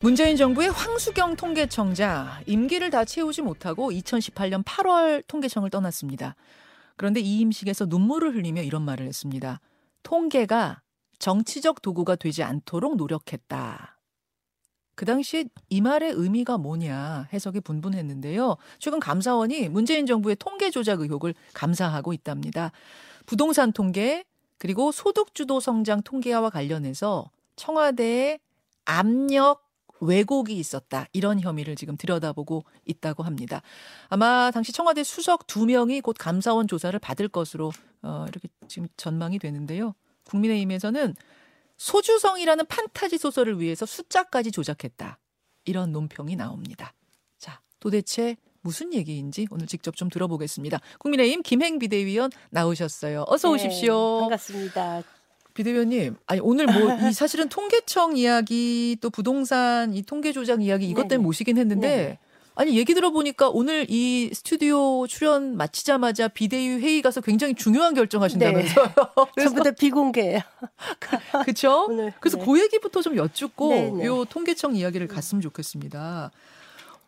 문재인 정부의 황수경 통계청자 임기를 다 채우지 못하고 2018년 8월 통계청을 떠났습니다. 그런데 이 임식에서 눈물을 흘리며 이런 말을 했습니다. 통계가 정치적 도구가 되지 않도록 노력했다. 그 당시에 이 말의 의미가 뭐냐 해석이 분분했는데요. 최근 감사원이 문재인 정부의 통계 조작 의혹을 감사하고 있답니다. 부동산 통계 그리고 소득주도 성장 통계와 관련해서 청와대의 압력 왜곡이 있었다. 이런 혐의를 지금 들여다보고 있다고 합니다. 아마 당시 청와대 수석 두 명이 곧 감사원 조사를 받을 것으로 어, 이렇게 지금 전망이 되는데요. 국민의힘에서는 소주성이라는 판타지 소설을 위해서 숫자까지 조작했다. 이런 논평이 나옵니다. 자, 도대체 무슨 얘기인지 오늘 직접 좀 들어보겠습니다. 국민의힘 김행 비대위원 나오셨어요. 어서 오십시오. 네, 반갑습니다. 비대위원님, 아니 오늘 뭐 이 사실은 통계청 이야기 또 부동산 이 통계 조작 이야기 이것 때문에. 모시긴 했는데 네네. 아니 얘기 들어보니까 오늘 이 스튜디오 출연 마치자마자 비대위 회의 가서 굉장히 중요한 결정하신다면서요. 그래서 전부 다 비공개예요. 그렇죠. 그래서 네. 그 얘기부터 좀 여쭙고 네네. 요 통계청 이야기를 갔으면 좋겠습니다.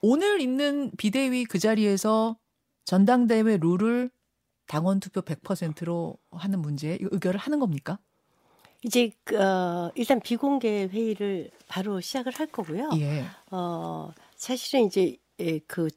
오늘 있는 비대위 그 자리에서 전당대회 룰을 당원 투표 100%로 하는 문제 의결을 하는 겁니까? 이제 그, 어, 일단 비공개 회의를 바로 시작을 할 거고요. 예. 어, 사실은 이제 예, 그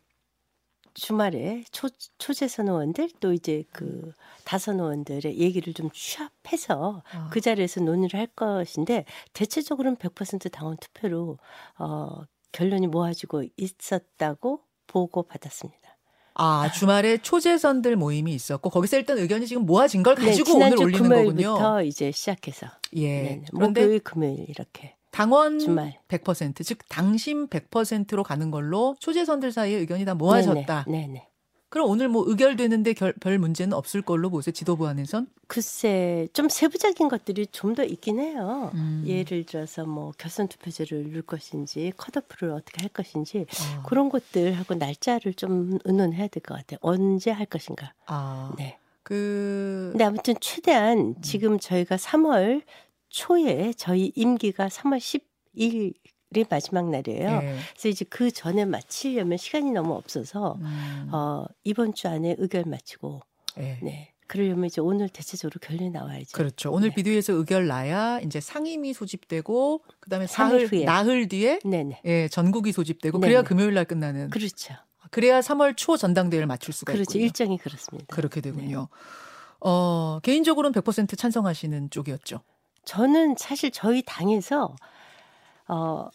주말에 초, 초재선 의원들 또 이제 그 다선 의원들의 얘기를 좀 취합해서 아. 그 자리에서 논의를 할 것인데 대체적으로는 100% 당원 투표로 어, 결론이 모아지고 있었다고 보고 받았습니다. 아, 주말에 초재선들 모임이 있었고 거기서 일단 의견이 지금 모아진 걸 가지고 네, 오늘 올리는 금요일부터 거군요. 이제 시작해서 예. 네네, 그런데 목요일 금요일 이렇게 당원 주말. 100%, 즉 당심 100%로 가는 걸로 초재선들 사이에 의견이 다 모아졌다. 네네, 네네. 그럼 오늘 뭐 의결되는데 결- 별 문제는 없을 걸로 보세요. 지도부 안에선. 글쎄 좀 세부적인 것들이 좀 더 있긴 해요. 음. 예를 들어서 뭐 결선 투표제를 넣을 것인지 컷오프를 어떻게 할 것인지 아. 그런 것들하고 날짜를 좀 의논해야 될 것 같아요. 언제 할 것인가. 아. 네. 그 근데 아무튼 최대한 지금 저희가 3월 초에 저희 임기가 3월 10일 이 마지막 날이에요. 예. 그래서 이제 그 전에 마치려면 시간이 너무 없어서 음. 어, 이번 주 안에 의결 마치고 예. 네. 그러려면 이제 오늘 대체적으로 결론이 나와야죠. 그렇죠. 오늘 네. 비대위에서 의결 나야 이제 상임위 소집되고 그다음에 사흘 후에. 나흘 뒤에 네네. 예, 전국이 소집되고 네네. 그래야 금요일 날 끝나는 그렇죠. 그래야 3월 초 전당대회를 맞출 수가 그렇죠. 있군요. 일정이 그렇습니다. 그렇게 되군요. 어, 개인적으로는 100% 찬성하시는 쪽이었죠. 저는 사실 저희 당에서 어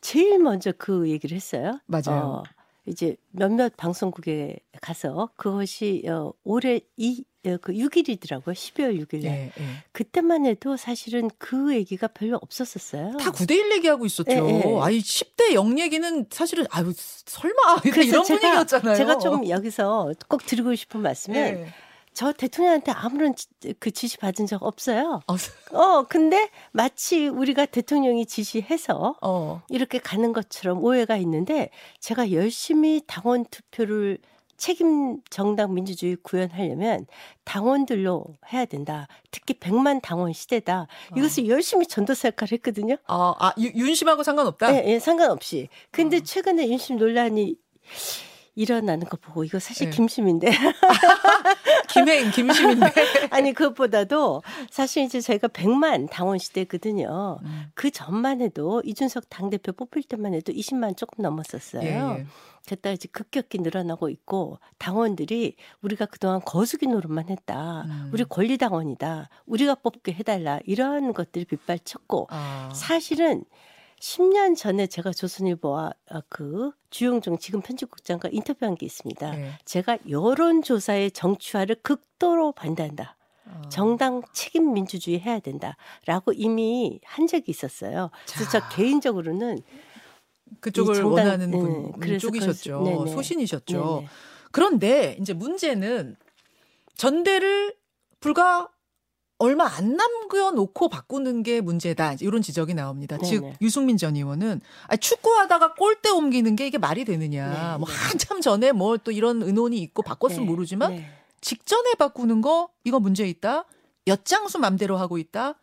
제일 먼저 그 얘기를 했어요. 맞아요. 어, 이제 몇몇 방송국에 가서 그것이 어, 올해 이, 어, 그 6일이더라고요. 12월 6일 날. 예, 예. 그때만 해도 사실은 그 얘기가 별로 없었었어요. 다 9대1 얘기하고 있었죠. 예, 예. 아이, 10대 0 얘기는 사실은, 아유, 설마. 이런 제가- 분위기였잖아요. 제가 좀 여기서 꼭 드리고 싶은 말씀은 예. 저 대통령한테 아무런 지, 그 지시 받은 적 없어요. 어, 어, 근데 마치 우리가 대통령이 지시해서 어. 이렇게 가는 것처럼 오해가 있는데 제가 열심히 당원 투표를 책임 정당 민주주의 구현하려면 당원들로 해야 된다. 특히 100만 당원 시대다. 이것을 열심히 전도사 역할을 했거든요. 아, 아, 유- 윤심하고 상관없다? 예, 예, 상관없이. 근데 어. 최근에 윤심 논란이 일어나는 거 보고 이거 사실 예. 김심인데 김행, 김심인데. 아니 그것보다도 사실 이제 저희가 100만 당원 시대거든요. 음. 그 전만 해도 이준석 당 대표 뽑힐 때만 해도 20만 조금 넘었었어요. 예, 예. 됐다 이제 급격히 늘어나고 있고 당원들이 우리가 그동안 거수기 노릇만 했다. 음. 우리 권리당원이다. 우리가 뽑게 해달라. 이런 것들이 빗발쳤고 아, 사실은 10년 전에 제가 조선일보와 어, 그 주용종 지금 편집국장과 인터뷰한 게 있습니다. 예. 제가 여론조사의 정치화를 극도로 반대한다. 어. 정당 책임 민주주의 해야 된다라고 이미 한 적이 있었어요. 그래서 자. 저 개인적으로는 그쪽을 이 정당- 원하는 네, 분, 그래서 쪽이셨죠. 그래서-. 소신이셨죠. 네네. 그런데 이제 문제는 전대를 불과 얼마 안 남겨놓고 바꾸는 게 문제다. 이런 지적이 나옵니다. 즉 네네. 유승민 전 의원은 아, 축구하다가 골대 옮기는 게 이게 말이 되느냐. 네, 뭐 네. 한참 전에 뭐 또 이런 의논이 있고 바꿨으면 네, 모르지만 네. 직전에 바꾸는 거 이거 문제 있다. 엿장수 맘대로 하고 있다.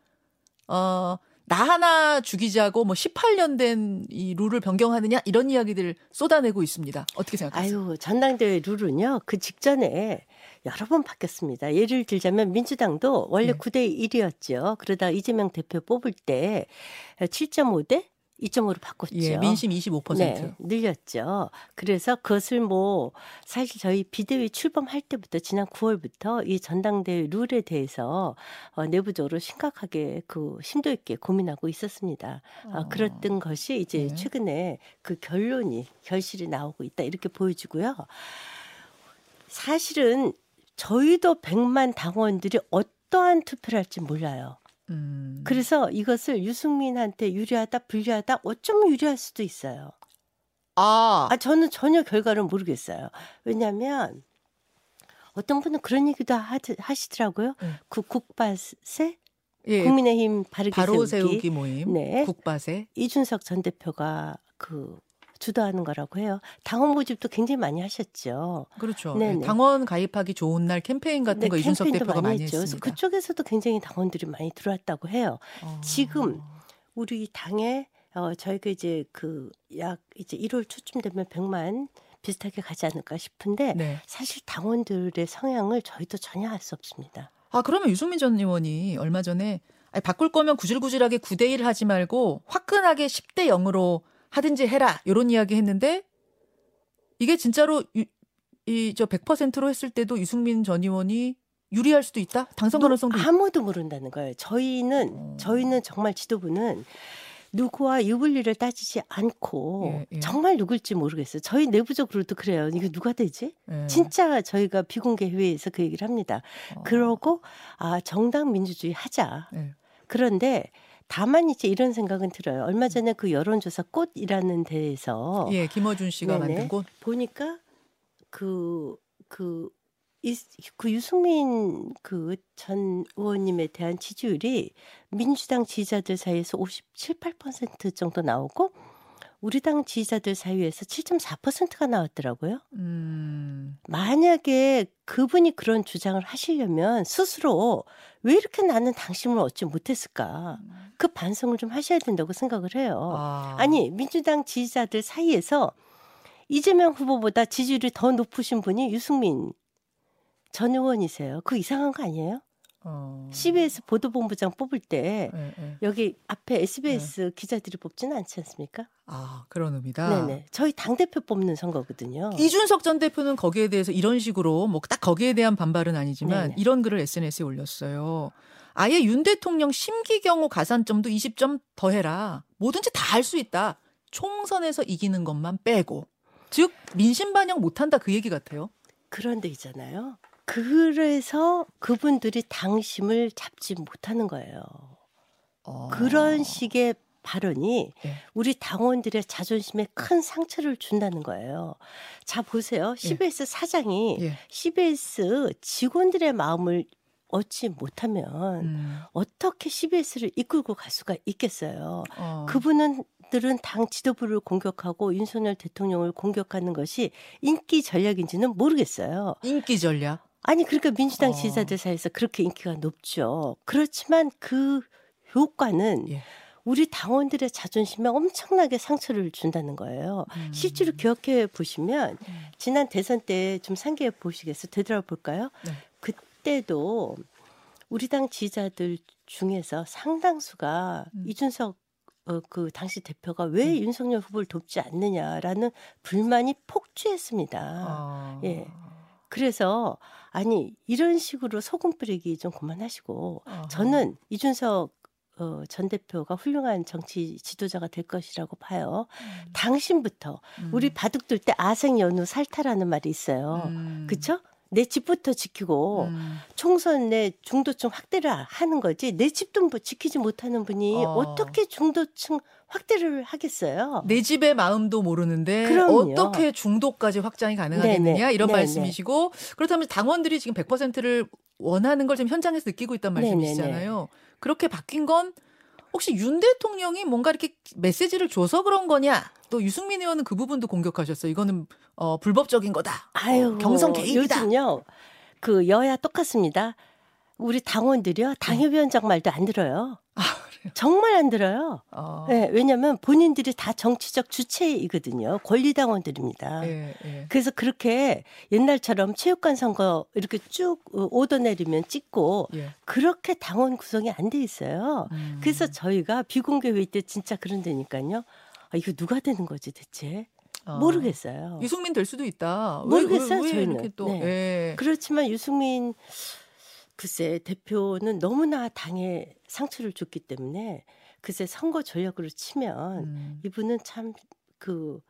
어 나 하나 죽이자고 뭐 18년 된 이 룰을 변경하느냐 이런 이야기들을 쏟아내고 있습니다. 어떻게 생각하세요? 아유, 전당대회 룰은요, 그 직전에 여러 번 바뀌었습니다. 예를 들자면 민주당도 원래 네. 9대 1이었죠. 그러다 이재명 대표 뽑을 때 7.5대 2.5로 바꿨죠. 예, 민심 25%. 네, 늘렸죠. 그래서 그것을 뭐 사실 저희 비대위 출범할 때부터 지난 9월부터 이 전당대회 룰에 대해서 어, 내부적으로 심각하게 그 심도 있게 고민하고 있었습니다. 어, 어. 그랬던 것이 이제 네. 최근에 그 결론이 결실이 나오고 있다 이렇게 보여지고요. 사실은 저희도 100만 당원들이 어떠한 투표를 할지 몰라요. 음. 그래서 이것을 유승민한테 유리하다 불리하다 어쩌면 유리할 수도 있어요. 아, 아 저는 전혀 결과를 모르겠어요. 왜냐하면 어떤 분은 그런 얘기도 하, 하시더라고요. 네. 그 국바세 예. 국민의힘 바르게 바로 세우기, 세우기 모임. 네. 국바세. 이준석 전 대표가 그 주도하는 거라고 해요. 당원 모집도 굉장히 많이 하셨죠. 그렇죠. 네네. 예, 당원 가입하기 좋은 날 캠페인 같은 네, 거 이준석 대표가 많이, 했죠. 했습니다. 그쪽에서도 굉장히 당원들이 많이 들어왔다고 해요. 어. 지금 우리 당에 어 저희가 이제 그 약 이제 1월 초쯤 되면 100만 비슷하게 가지 않을까 싶은데 네. 사실 당원들의 성향을 저희도 전혀 알 수 없습니다. 아, 그러면 유승민 전 의원이 얼마 전에 아니, 바꿀 거면 구질구질하게 9대 1 하지 말고 화끈하게 10대 0으로 하든지 해라. 이런 이야기 했는데 이게 진짜로 이 저 100%로 했을 때도 유승민 전 의원이 유리할 수도 있다. 당선 가능성도 있 아무도 모른다는 거예요. 저희는 어. 저희는 정말 지도부는 누구와 유불리를 따지지 않고 예, 예. 정말 누굴지 모르겠어요. 저희 내부적으로도 그래요. 이거 누가 되지? 예. 진짜 저희가 비공개 회의에서 그 얘기를 합니다. 어. 그러고 아 정당 민주주의 하자. 예. 그런데 다만 이제 이런 생각은 들어요. 얼마 전에 그 여론조사 꽃이라는 데에서 예, 김어준 씨가 네네. 만든 곳. 보니까 그, 그, 이, 그 유승민 그 전 의원님에 대한 지지율이 민주당 지지자들 사이에서 57, 8% 정도 나오고 우리 당 지지자들 사이에서 7.4%가 나왔더라고요. 음. 만약에 그분이 그런 주장을 하시려면 스스로 왜 이렇게 나는 당심을 얻지 못했을까? 그 반성을 좀 하셔야 된다고 생각을 해요. 아. 아니 민주당 지지자들 사이에서 이재명 후보보다 지지율이 더 높으신 분이 유승민 전 의원이세요. 그 이상한 거 아니에요? 어. CBS 보도본부장 뽑을 때 예, 예. 여기 앞에 네. SBS 기자들이 뽑지는 않지 않습니까? 아, 그런 의미다. 네네. 저희 당 대표 뽑는 선거거든요. 이준석 전 대표는 거기에 대해서 이런 식으로 뭐 딱 거기에 대한 반발은 아니지만 네네. 이런 글을 SNS에 올렸어요. 아예 윤 대통령 심기 경우 가산점도 20점 더해라. 뭐든지 다 할 수 있다. 총선에서 이기는 것만 빼고. 즉 민심 반영 못한다 그 얘기 같아요. 그런데 있잖아요. 그래서 그분들이 당심을 잡지 못하는 거예요. 어. 그런 식의 발언이 예. 우리 당원들의 자존심에 큰 상처를 준다는 거예요. 자 보세요. CBS 사장이 예. CBS 직원들의 마음을 얻지 못하면 음. 어떻게 CBS를 이끌고 갈 수가 있겠어요. 어. 그분은 들은 당 지도부를 공격하고 윤석열 대통령을 공격하는 것이 인기 전략인지는 모르겠어요. 인기 전략. 아니 그러니까 민주당 어. 지지자들 사이에서 그렇게 인기가 높죠. 그렇지만 그 효과는 예. 우리 당원들의 자존심에 엄청나게 상처를 준다는 거예요. 음. 실제로 기억해 보시면 음. 지난 대선 때 좀 상기해 보시겠어요? 되돌아 볼까요? 네. 그때도 우리 당 지지자들 중에서 상당수가 음. 이준석 어, 그 당시 대표가 왜 음. 윤석열 후보를 돕지 않느냐라는 불만이 폭주했습니다. 아. 예. 그래서 아니 이런 식으로 소금 뿌리기 좀 그만하시고 아하. 저는 이준석 어, 전 대표가 훌륭한 정치 지도자가 될 것이라고 봐요. 음. 당신부터 음. 우리 바둑 둘 때 아생 연후 살타라는 말이 있어요. 음. 그쵸? 내 집부터 지키고 음. 총선 내 중도층 확대를 하는 거지 내 집도 뭐 지키지 못하는 분이 어. 어. 떻게 중도층 확대를 하겠어요? 내 집의 마음도 모르는데 그럼요. 어떻게 중도까지 확장이 가능하겠느냐 네네. 이런 네네. 말씀이시고 그렇다면 당원들이 지금 100%를 원하는 걸 지금 현장에서 느끼고 있단. 말씀이시잖아요. 그렇게 바뀐 건 혹시 윤 대통령이 뭔가 이렇게 메시지를 줘서 그런 거냐? 또 유승민 의원은 그 부분도 공격하셨어요. 이거는 어, 불법적인 거다. 아유 경선 개입이다. 요즘요 그 여야 똑같습니다. 우리 당원들이요 당협위원장 말도 안 들어요. 아, 정말 안 들어요. 어. 네, 왜냐하면 본인들이 다 정치적 주체이거든요. 권리당원들입니다. 예, 예. 그래서 그렇게 옛날처럼 체육관 선거 이렇게 쭉 오더 내리면 찍고 예. 그렇게 당원 구성이 안 돼 있어요. 음. 그래서 저희가 비공개 회의 때 진짜 그런다니까요. 아, 이거 누가 되는 거지 대체? 어. 모르겠어요. 유승민 될 수도 있다. 왜- 모르겠어요, 왜, 왜 저희는. 이렇게 또 네. 예. 그렇지만 유승민 글쎄 대표는 너무나 당에 상처를 줬기 때문에 글쎄 선거 전략으로 치면 음. 이분은 참그그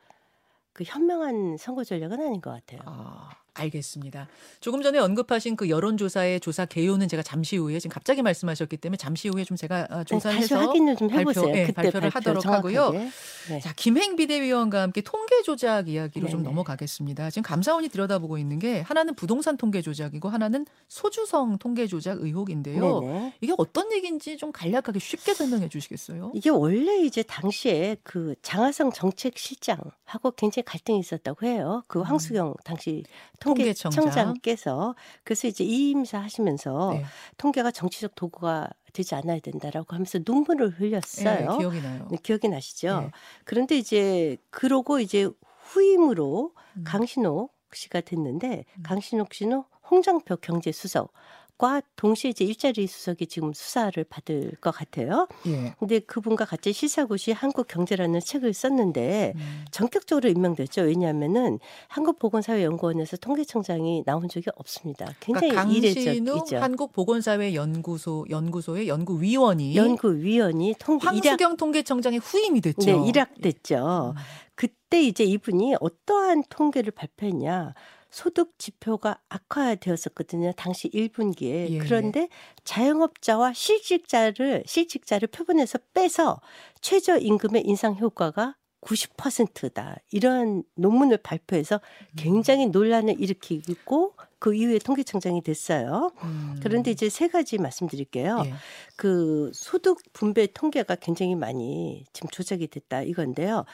현명한 선거 전략은 아닌 것 같아요. 아, 알겠습니다. 조금 전에 언급하신 그 여론조사의 조사 개요는 제가 잠시 후에 지금 갑자기 말씀하셨기 때문에 잠시 후에 좀 제가 아, 네, 조사를 다시 해서 확인을 좀 발표, 해보세요. 예, 그때 발표를 발표 하도록 정확하게. 하고요. 네. 자, 김행 비대위원과 함께 통계 조작 이야기로 좀 네네. 넘어가겠습니다. 지금 감사원이 들여다보고 있는 게 하나는 부동산 통계 조작이고 하나는 소주성 통계 조작 의혹인데요. 네네. 이게 어떤 얘기인지 좀 간략하게 쉽게 설명해 주시겠어요? 이게 원래 이제 당시에 그 장하성 정책실장하고 굉장히 갈등이 있었다고 해요. 그 황수경 당시 음. 통계청장. 통계청장께서 그래서 이제 이임사 하시면서 네. 통계가 정치적 도구가 되지 않아야 된다라고 하면서 눈물을 흘렸어요. 예, 기억이 나요. 네, 기억이 나시죠? 네. 그런데 이제 그러고 이제 후임으로 음. 강신옥 씨가 됐는데 음. 강신옥 씨는 홍장표 경제수석 과 동시에 이제 일자리 수석이 지금 수사를 받을 것 같아요. 예. 근데 그분과 같이 시사고시 한국 경제라는 책을 썼는데 음. 전격적으로 임명됐죠. 왜냐하면은 한국보건사회연구원에서 통계청장이 나온 적이 없습니다. 굉장히 그러니까 이례적이죠. 한국보건사회연구소 연구소의 연구위원이 연구위원이 통계 일학 황수경 통계청장의 후임이 됐죠. 네, 일학됐죠. 음. 그때 이제 이분이 어떠한 통계를 발표했냐. 소득 지표가 악화되었었거든요. 당시 1분기에. 예. 그런데 자영업자와 실직자를 실직자를 표본에서 빼서 최저 임금의 인상 효과가 90%다. 이런 논문을 발표해서 굉장히 논란을 일으키고 그 이후에 통계청장이 됐어요. 음. 그런데 이제 세 가지 말씀드릴게요. 예. 그 소득 분배 통계가 굉장히 많이 지금 조작이 됐다 이건데요.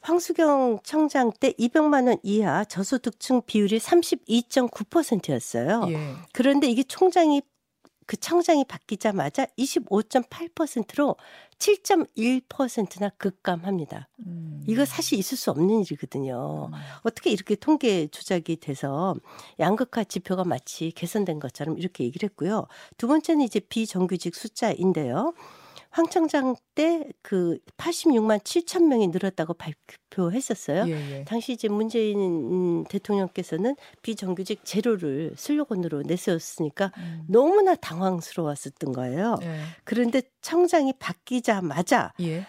황수경 청장 때 200만 원 이하 저소득층 비율이 32.9%였어요. 예. 그런데 이게 총장이 그 청장이 바뀌자마자 25.8%로 7.1%나 급감합니다. 음. 이거 사실 있을 수 없는 일이거든요. 음. 어떻게 이렇게 통계 조작이 돼서 양극화 지표가 마치 개선된 것처럼 이렇게 얘기를 했고요. 두 번째는 이제 비정규직 숫자인데요. 황 청장 때 그 86만 7천 명이 늘었다고 발표했었어요. 예, 예. 당시 이제 문재인 음, 대통령께서는 비정규직 제로를 슬로건으로 내세웠으니까 음. 너무나 당황스러웠었던 거예요. 예. 그런데 청장이 바뀌자마자 예.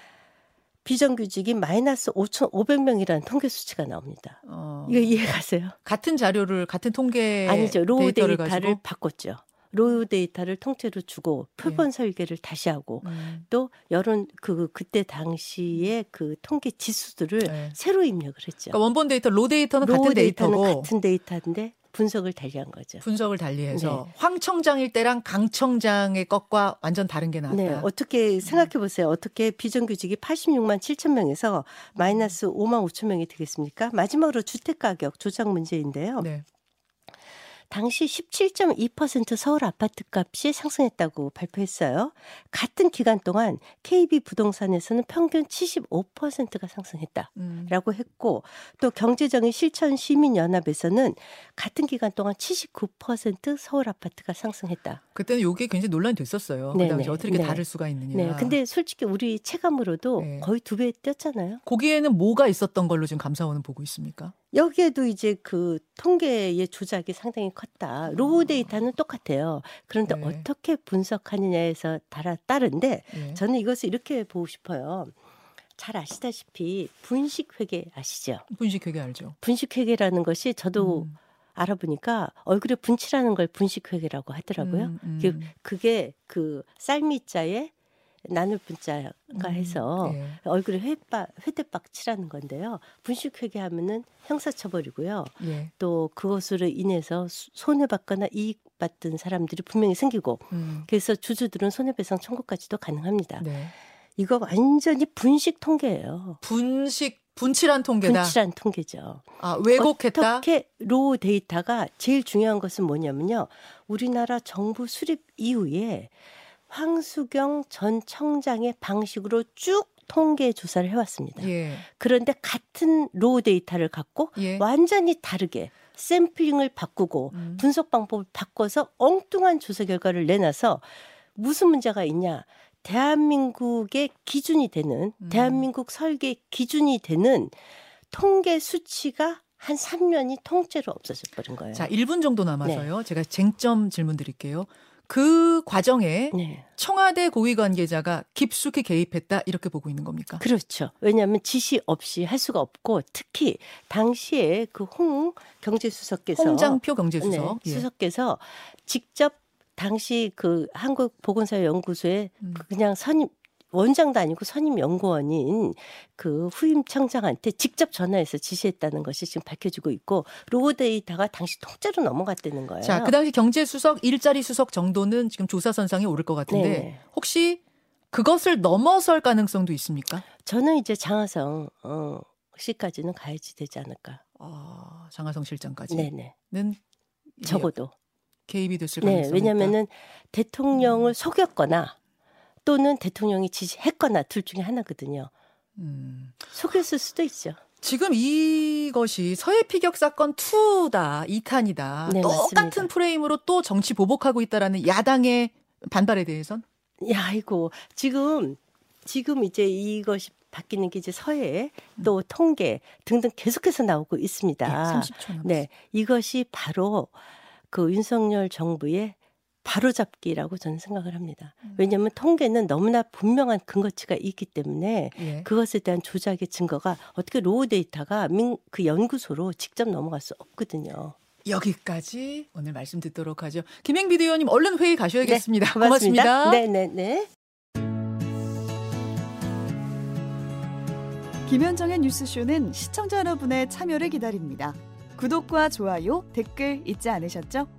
비정규직이 마이너스 5,500명이라는 통계 수치가 나옵니다. 어. 이거 이해 가세요? 같은 자료를 같은 통계 아니죠. raw data를 데이터를 바꿨죠. raw data를 통째로 주고 표본 설계를 다시 하고 음. 또 여론 그 그때 당시에 그 통계 지수들을 네. 새로 입력을 했죠. 그러니까 원본 데이터, raw data는 raw 같은 데이터는 데이터고 같은 데이터인데 분석을 달리한 거죠. 분석을 달리해서 네. 황 청장일 때랑 강 청장의 것과 완전 다른 게 나왔다. 네, 어떻게 생각해 보세요. 어떻게 비정규직이 86만 7천 명에서 마이너스 5만 5천 명이 되겠습니까? 마지막으로 주택 가격 조작 문제인데요. 네. 당시 17.2% 서울 아파트 값이 상승했다고 발표했어요. 같은 기간 동안 KB 부동산에서는 평균 75%가 상승했다. 음. 라고 했고 또 경제정의 실천 시민 연합에서는 같은 기간 동안 79% 서울 아파트가 상승했다. 그때는 이게 굉장히 논란이 됐었어요. 네네. 그 어떻게 네. 다를 수가 있느냐. 네. 근데 솔직히 우리 체감으로도 네. 거의 두 배 뛰었잖아요. 거기에는 뭐가 있었던 걸로 지금 감사원은 보고 있습니까? 여기에도 이제 그 통계의 조작이 상당히 컸다. raw data는 똑같아요. 그런데 네. 어떻게 분석하느냐에서 따라 따른데 예. 저는 이것을 이렇게 보고 싶어요. 잘 아시다시피 분식 회계 아시죠? 분식 회계 알죠? 분식 회계라는 것이 저도 음. 알아보니까 얼굴에 분칠하는 걸 분식 회계라고 하더라고요. 음, 음. 그, 그게 그 쌀미자에 나눌 분자가 음, 해서 예. 얼굴에 회박 회대박 칠하는 건데요. 분식 회계 하면은 형사처벌이고요. 예. 또 그것으로 인해서 수- 손해 받거나 이익 받던 사람들이 분명히 생기고 음. 그래서 주주들은 손해배상 청구까지도 가능합니다. 네. 이거 완전히 분식 통계예요. 분식 분칠한 통계다. 분칠한 통계죠. 아, 왜곡했다. 어떻게 로 데이터가 제일 중요한 것은 뭐냐면요. 우리나라 정부 수립 이후에 황수경 전 청장의 방식으로 쭉 통계 조사를 해왔습니다. 예. 그런데 같은 로 데이터를 갖고 예. 완전히 다르게 샘플링을 바꾸고 음. 분석 방법을 바꿔서 엉뚱한 조사 결과를 내놔서 무슨 문제가 있냐? 대한민국의 기준이 되는 음. 대한민국 설계 기준이 되는 통계 수치가 한 3년이 통째로 없어져 버린 거예요. 자, 1분 정도 남아서요. 제가 쟁점 질문 드릴게요. 그 과정에 네. 청와대 고위 관계자가 깊숙이 개입했다 이렇게 보고 있는 겁니까? 그렇죠. 왜냐하면 지시 없이 할 수가 없고 특히 당시에 그 홍 경제수석께서 홍장표 경제수석. 네, 예. 수석께서 직접 당시 그 한국보건사연구소에 음. 그냥 선임 원장도 아니고 선임 연구원인 그 후임 청장한테 직접 전화해서 지시했다는 것이 지금 밝혀지고 있고 로고 데이터가 당시 통째로 넘어갔다는 거예요. 자, 그 당시 경제 수석, 일자리 수석 정도는 지금 조사 선상에 오를 것 같은데 네네. 혹시 그것을 넘어설 가능성도 있습니까? 저는 이제 장하성 어, 씨까지는 가야지 되지 않을까. 아, 장하성 실장까지는 적어도. 개입이 됐을 네, 가능성이 왜냐면은 음. 대통령을 속였거나 또는 대통령이 지시했거나 둘 중에 하나거든요. 음. 속였을 수도 있죠. 지금 이것이 서해 피격 사건 2다, 2탄이다. 네, 똑같은 맞습니다. 프레임으로 또 정치 보복하고 있다라는 야당의 반발에 대해선 야, 아이고 지금 지금 이제 이것이 바뀌는 게 이제 서해 음. 또 통계 등등 계속해서 나오고 있습니다. 네, 30초 남았어요. 네, 이것이 바로 그 윤석열 정부의 바로잡기라고 저는 생각을 합니다. 음. 왜냐하면 통계는 너무나 분명한 근거치가 있기 때문에 예. 그것에 대한 조작의 증거가 어떻게 raw data가 민, 그 연구소로 직접 넘어갈 수 없거든요. 여기까지 오늘 말씀 듣도록 하죠. 김행 비대위원님 얼른 회의 가셔야겠습니다. 네, 고맙습니다. 고맙습니다. 네, 네, 네. 김현정의 뉴스쇼는 시청자 여러분의 참여를 기다립니다. 구독과 좋아요, 댓글 잊지 않으셨죠?